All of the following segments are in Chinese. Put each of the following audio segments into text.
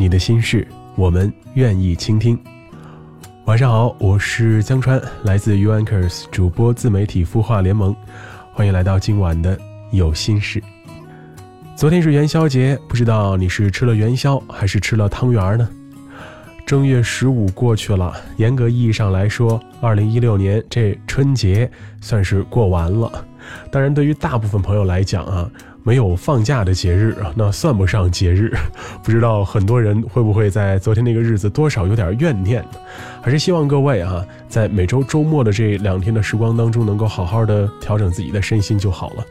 你的心事。我们愿意倾听。晚上好，我是江川，来自 u n k e r s 主播自媒体孵化联盟，欢迎来到今晚的有心事。昨天是元宵节，不知道你是吃了元宵还是吃了汤圆呢？正月十五过去了，严格意义上来说，二零一六年这春节算是过完了。当然，对于大部分朋友来讲啊。没有放假的节日啊，那算不上节日。不知道很多人会不会在昨天那个日子多少有点怨念？还是希望各位啊，在每周周末的这两天的时光当中，能够好好的调整自己的身心就好了。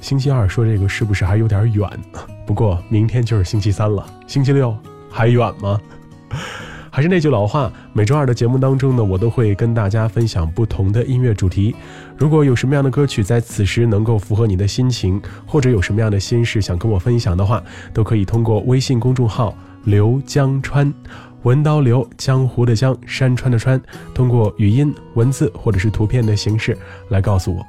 星期二说这个是不是还有点远？不过明天就是星期三了，星期六还远吗？还是那句老话，每周二的节目当中呢，我都会跟大家分享不同的音乐主题。如果有什么样的歌曲在此时能够符合你的心情，或者有什么样的心事想跟我分享的话，都可以通过微信公众号“刘江川”，文刀刘江湖的江山川的川，通过语音、文字或者是图片的形式来告诉我。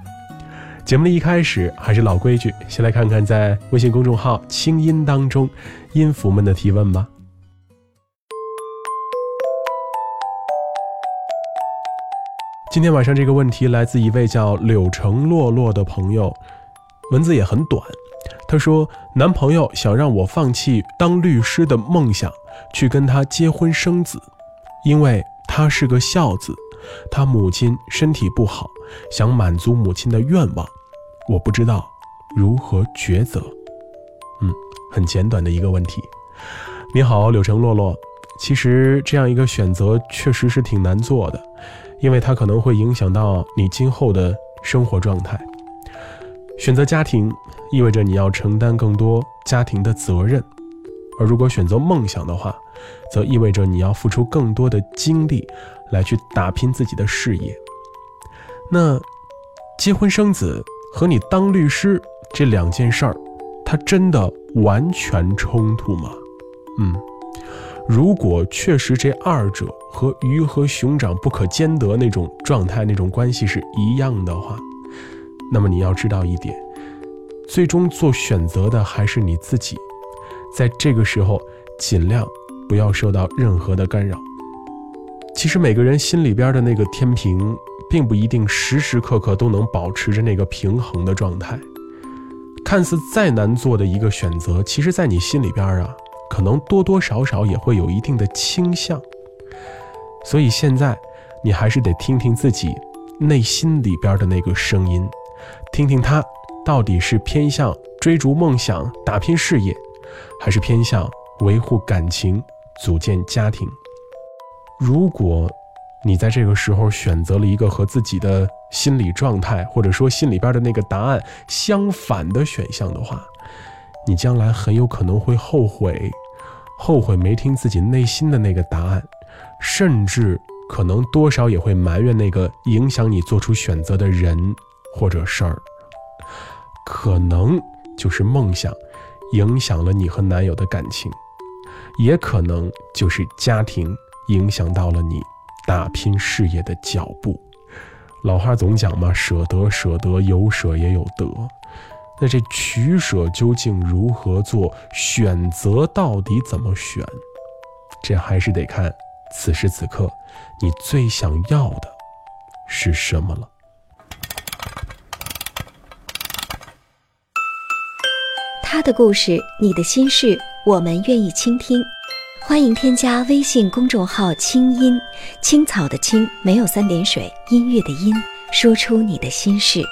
节目的一开始还是老规矩，先来看看在微信公众号“清音”当中音符们的提问吧。今天晚上这个问题来自一位叫柳城洛洛的朋友，文字也很短。他说：“男朋友想让我放弃当律师的梦想，去跟他结婚生子，因为他是个孝子。他母亲身体不好，想满足母亲的愿望。我不知道如何抉择。”嗯，很简短的一个问题。你好，柳城洛洛。其实这样一个选择确实是挺难做的。因为它可能会影响到你今后的生活状态。选择家庭意味着你要承担更多家庭的责任，而如果选择梦想的话，则意味着你要付出更多的精力来去打拼自己的事业。那结婚生子和你当律师这两件事儿，它真的完全冲突吗？嗯。如果确实这二者和鱼和熊掌不可兼得那种状态、那种关系是一样的话，那么你要知道一点，最终做选择的还是你自己。在这个时候，尽量不要受到任何的干扰。其实每个人心里边的那个天平，并不一定时时刻刻都能保持着那个平衡的状态。看似再难做的一个选择，其实在你心里边啊。可能多多少少也会有一定的倾向，所以现在你还是得听听自己内心里边的那个声音，听听他到底是偏向追逐梦想、打拼事业，还是偏向维护感情、组建家庭。如果你在这个时候选择了一个和自己的心理状态或者说心里边的那个答案相反的选项的话，你将来很有可能会后悔。后悔没听自己内心的那个答案，甚至可能多少也会埋怨那个影响你做出选择的人或者事儿。可能就是梦想影响了你和男友的感情，也可能就是家庭影响到了你打拼事业的脚步。老话总讲嘛，舍得舍得，有舍也有得。那这取舍究竟如何做？选择到底怎么选？这还是得看此时此刻你最想要的是什么了。他的故事，你的心事，我们愿意倾听。欢迎添加微信公众号“清音青草”的青，没有三点水，音乐的音，说出你的心事。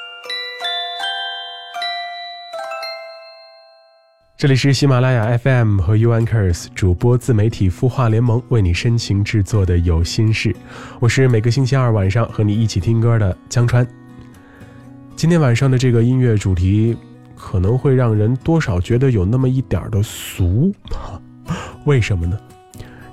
这里是喜马拉雅 FM 和 u n k e r s 主播自媒体孵化联盟为你深情制作的有心事，我是每个星期二晚上和你一起听歌的江川。今天晚上的这个音乐主题可能会让人多少觉得有那么一点的俗，为什么呢？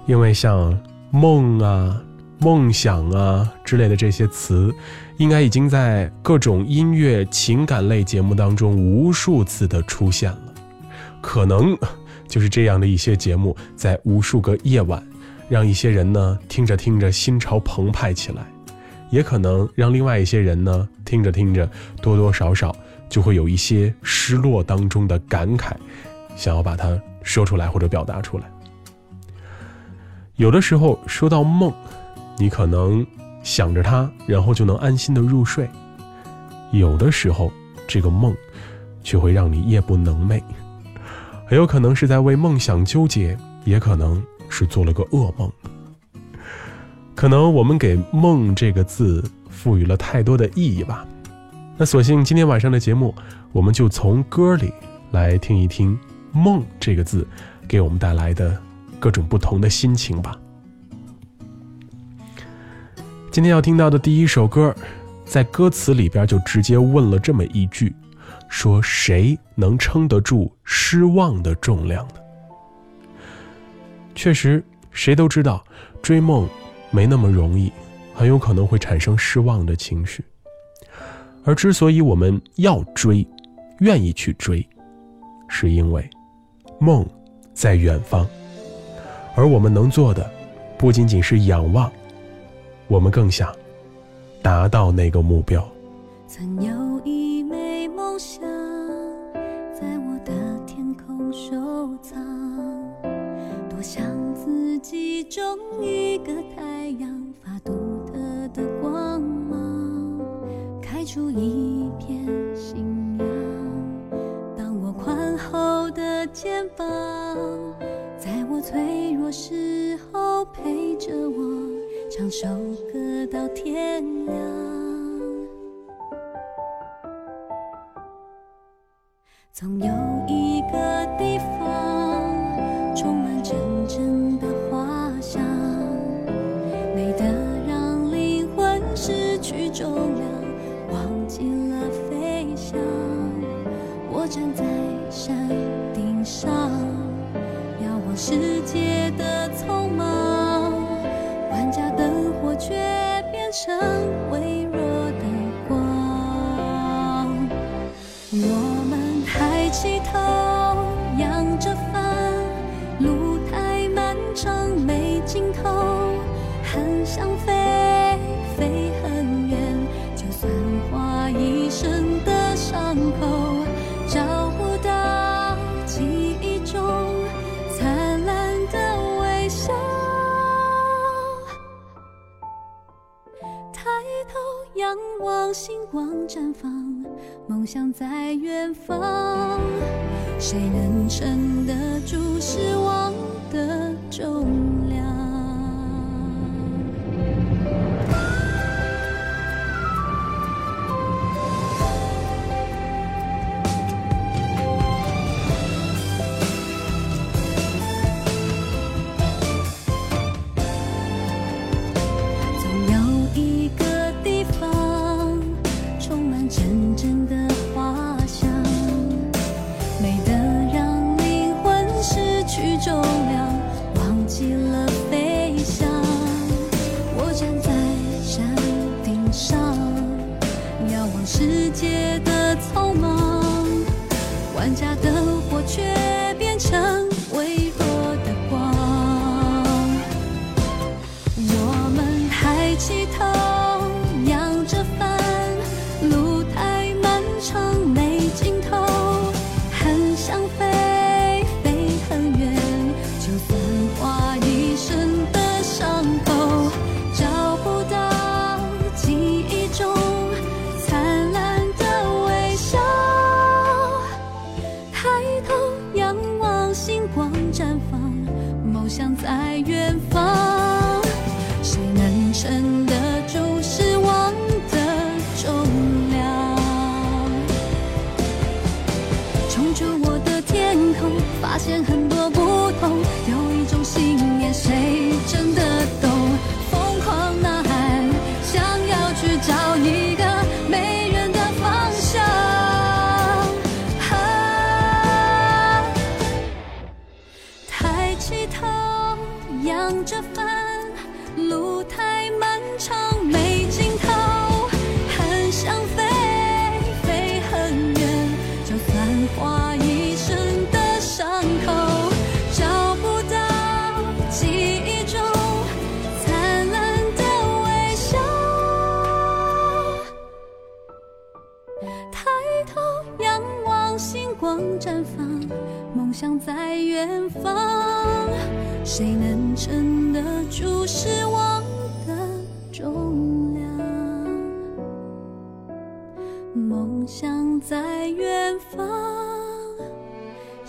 因为像梦啊、梦想啊之类的这些词，应该已经在各种音乐情感类节目当中无数次的出现了。可能就是这样的一些节目，在无数个夜晚，让一些人呢听着听着心潮澎湃起来，也可能让另外一些人呢听着听着，多多少少就会有一些失落当中的感慨，想要把它说出来或者表达出来。有的时候说到梦，你可能想着它，然后就能安心的入睡；有的时候，这个梦却会让你夜不能寐，很有可能是在为梦想纠结，也可能是做了个噩梦。可能我们给“梦”这个字赋予了太多的意义吧。那索性今天晚上的节目，我们就从歌里来听一听“梦”这个字给我们带来的。各种不同的心情吧。今天要听到的第一首歌，在歌词里边就直接问了这么一句：说谁能撑得住失望的重量呢？确实，谁都知道追梦没那么容易，很有可能会产生失望的情绪。而之所以我们要追，愿意去追，是因为梦在远方。而我们能做的，不仅仅是仰望，我们更想达到那个目标。曾有一梦想，在我的天空收藏，多想自己种一个太阳，发独特的光芒，开出一片信仰。当我宽厚的肩膀。在我脆弱时候陪着我唱首歌到天亮，总有一个地方充满真正的花香，美得让灵魂失去重量，忘记了飞翔。我站在山顶上。遥望世界的匆忙，万家灯火却变成微弱的光。我抬起梦想在远方，谁能撑得住失望的重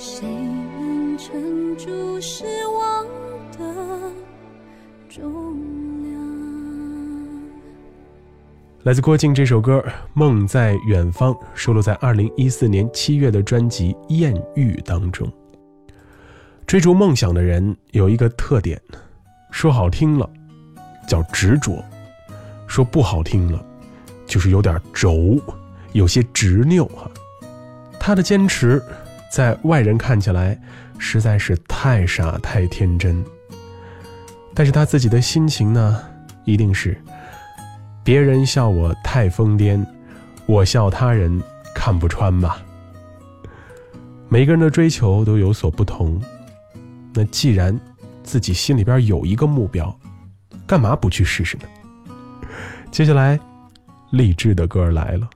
谁能撑住失望的重量？来自郭靖这首歌《梦在远方》收录在2014年7月的专辑《艳遇》当中。追逐梦想的人有一个特点，说好听了叫执着，说不好听了就是有点轴，有些执拗哈。他的坚持在外人看起来实在是太傻太天真，但是他自己的心情呢，一定是。别人笑我太疯癫，我笑他人看不穿吧。每个人的追求都有所不同，那既然自己心里边有一个目标，干嘛不去试试呢？接下来，励志的歌来了。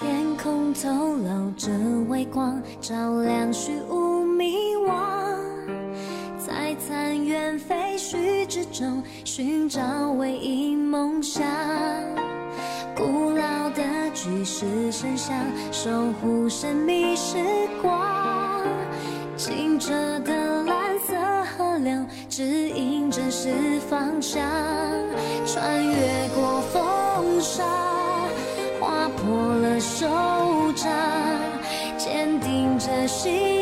天空透露着微光，照亮虚无迷惘。在残垣废墟之中寻找唯一梦想。古老的巨石神像守护神秘时光，清澈的蓝色河流指引真实方向，穿越过风手掌，坚定着心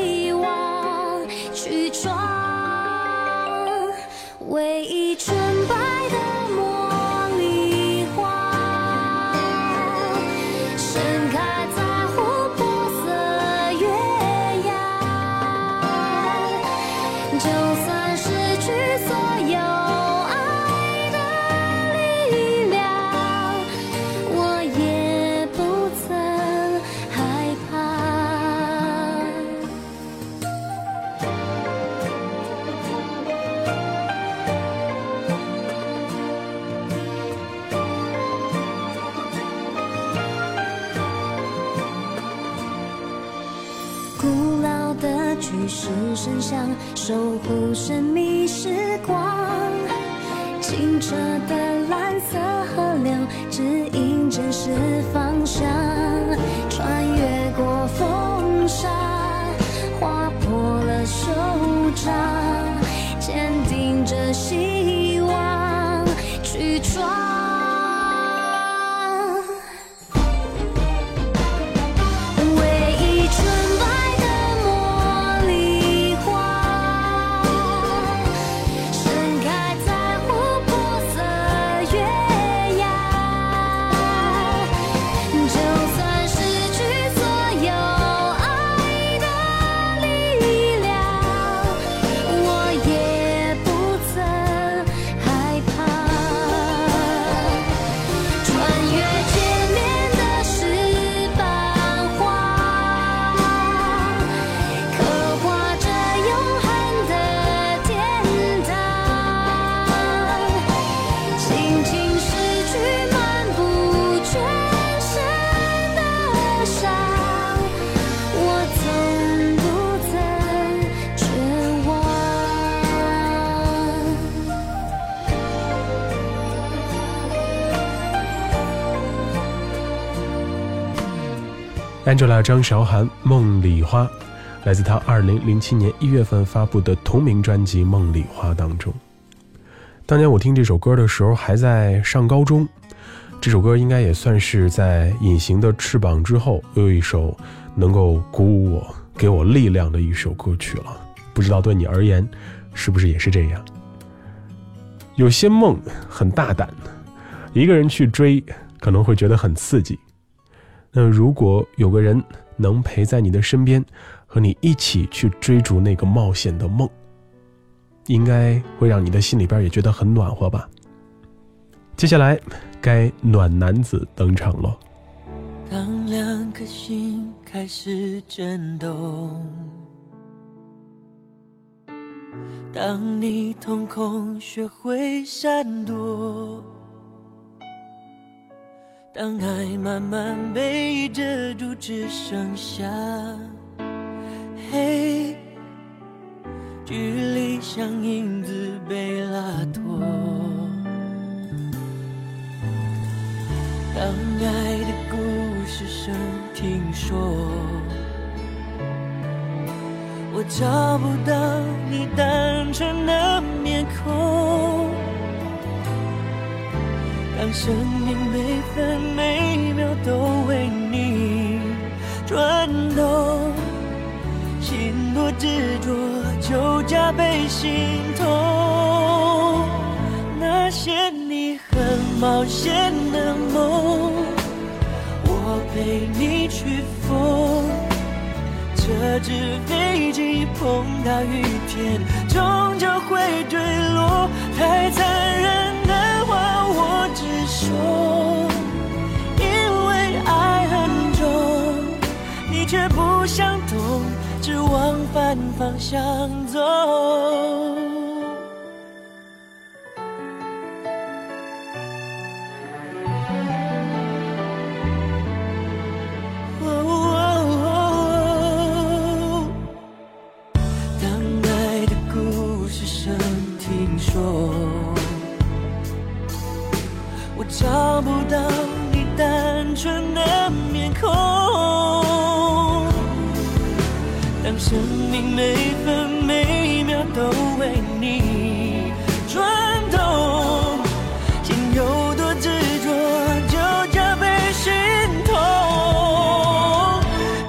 指引真实方向，Angela 张韶涵《梦里花》，来自她2007年1月份发布的同名专辑《梦里花》当中。当年我听这首歌的时候还在上高中，这首歌应该也算是在《隐形的翅膀》之后又一首能够鼓舞我、给我力量的一首歌曲了。不知道对你而言，是不是也是这样？有些梦很大胆，一个人去追可能会觉得很刺激。那如果有个人能陪在你的身边，和你一起去追逐那个冒险的梦。应该会让你的心里边也觉得很暖和吧。接下来，该暖男子登场了。当两颗心开始震动，当你瞳孔学会闪躲，当爱慢慢被遮住，只剩下黑。距离像影子被拉脱，当爱的故事声听说，我找不到你单纯的面孔。当生命每分每秒都为你转动，心多执着。就加倍心痛。那些你很冒险的梦，我陪你去疯。这只飞机碰到雨天，终究会坠落。太残忍说，因为爱很重，你却不想懂。只往反方向走。当生命每分每秒都为你转动，心有多执着，就加倍心痛。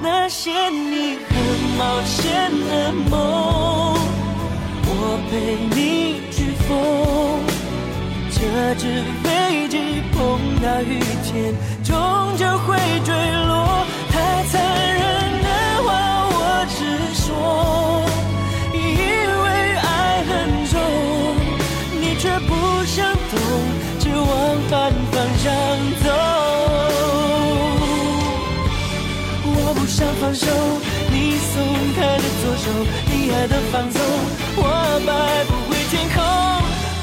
那些你很冒险的梦，我陪你去疯。这只飞机碰到雨天，终究会坠落。不想放手，你松开的左手，你爱的放纵，我摆不回天空。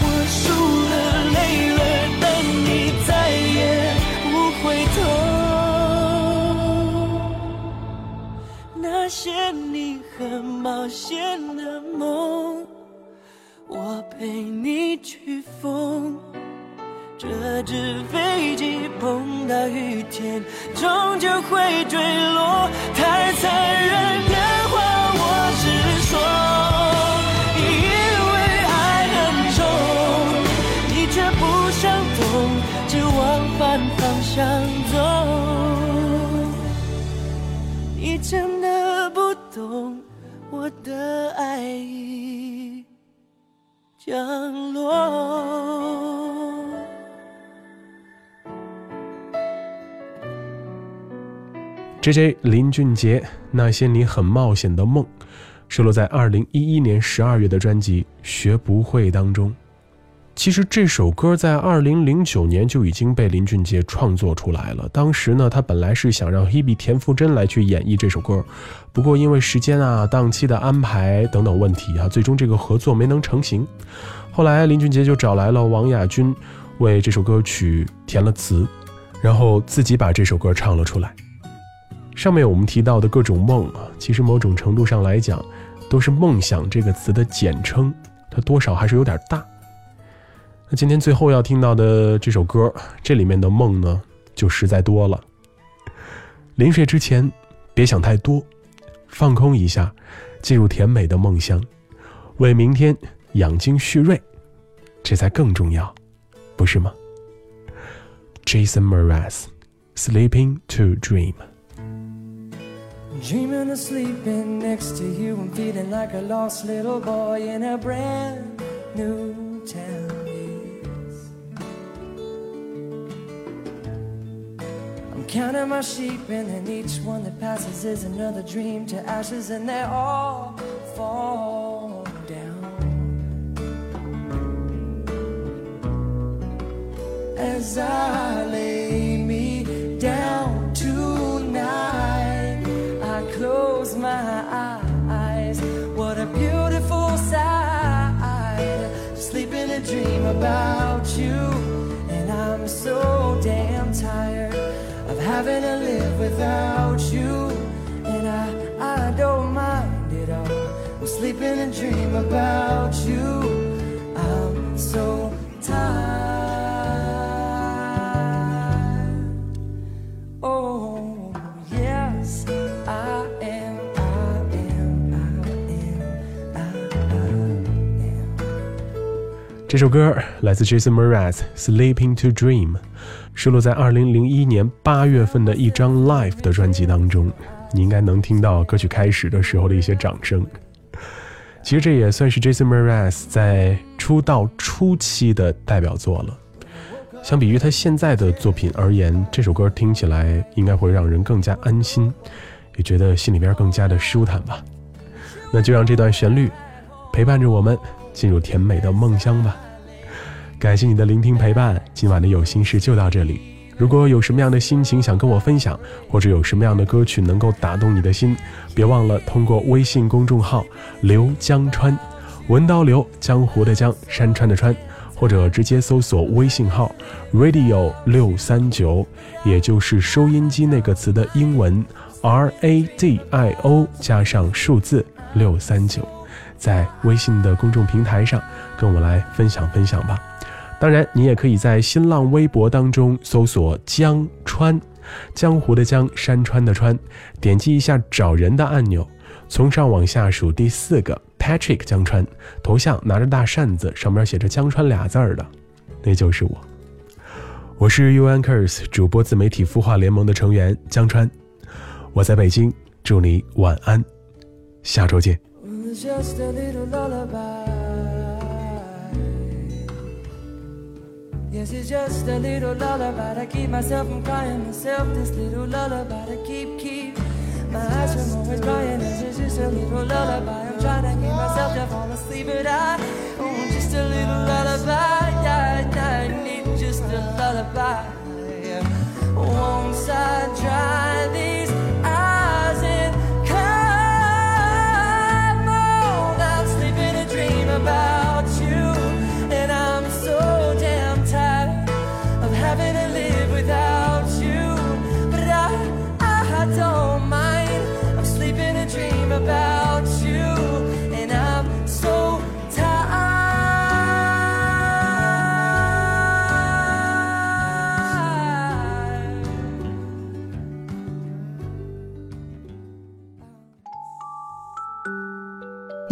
我输了，累了，但你再也不回头。那些你。很冒险的梦，我陪你去疯。这只飞机碰到雨天，终究会坠落。太残忍的话，我直说，因为爱很重，你却不想懂，只往反方向走。你真的不懂。我的爱已降落。J J 林俊杰那些你很冒险的梦，收录在二零一一年十二月的专辑《学不会》当中。其实这首歌在二零零九年就已经被林俊杰创作出来了。当时呢，他本来是想让 Hebe 田馥甄来去演绎这首歌，不过因为时间啊、档期的安排等等问题啊，最终这个合作没能成型。后来林俊杰就找来了王亚军，为这首歌曲填了词，然后自己把这首歌唱了出来。上面我们提到的各种梦啊，其实某种程度上来讲，都是“梦想”这个词的简称，它多少还是有点大。那今天最后要听到的这首歌，这里面的梦呢，就实在多了。临睡之前，别想太多，放空一下，进入甜美的梦乡，为明天养精蓄锐，这才更重要，不是吗？Jason Mraz, Sleeping to Dream。Dreaming of sleeping next to you and feeling like a lost little boy in a brand new town. I'm counting my sheep and then each one that passes is another dream to ashes and they all fall down. As I about you. And I'm so damn tired of having to live without you. And I, I don't mind it all. I'm sleeping and dream about you. I'm so 这首歌来自 Jason Mraz，《Sleeping to Dream》，收录在2001年8月份的一张 Life 的专辑当中。你应该能听到歌曲开始的时候的一些掌声。其实这也算是 Jason Mraz 在出道初期的代表作了。相比于他现在的作品而言，这首歌听起来应该会让人更加安心，也觉得心里边更加的舒坦吧。那就让这段旋律陪伴着我们进入甜美的梦乡吧。感谢你的聆听陪伴，今晚的有心事就到这里。如果有什么样的心情想跟我分享，或者有什么样的歌曲能够打动你的心，别忘了通过微信公众号“刘江川”，文刀刘，江湖的江，山川的川，或者直接搜索微信号 “radio 六三九”，也就是收音机那个词的英文 “r a d i o” 加上数字六三九，在微信的公众平台上跟我来分享分享吧。当然，你也可以在新浪微博当中搜索“江川”，江湖的江，山川的川，点击一下找人的按钮，从上往下数第四个 Patrick 江川头像，拿着大扇子，上面写着“江川”俩字儿的，那就是我。我是 U Anchors 主播自媒体孵化联盟的成员江川，我在北京，祝你晚安，下周见。Just a little lullaby. Yes, it's just a little lullaby to keep myself from crying myself. This little lullaby to keep, keep my eyes from always crying. This is just a little lullaby. I'm trying to keep myself to fall asleep, but I want just a little lullaby. Yeah, I need just a lullaby. Once I dry these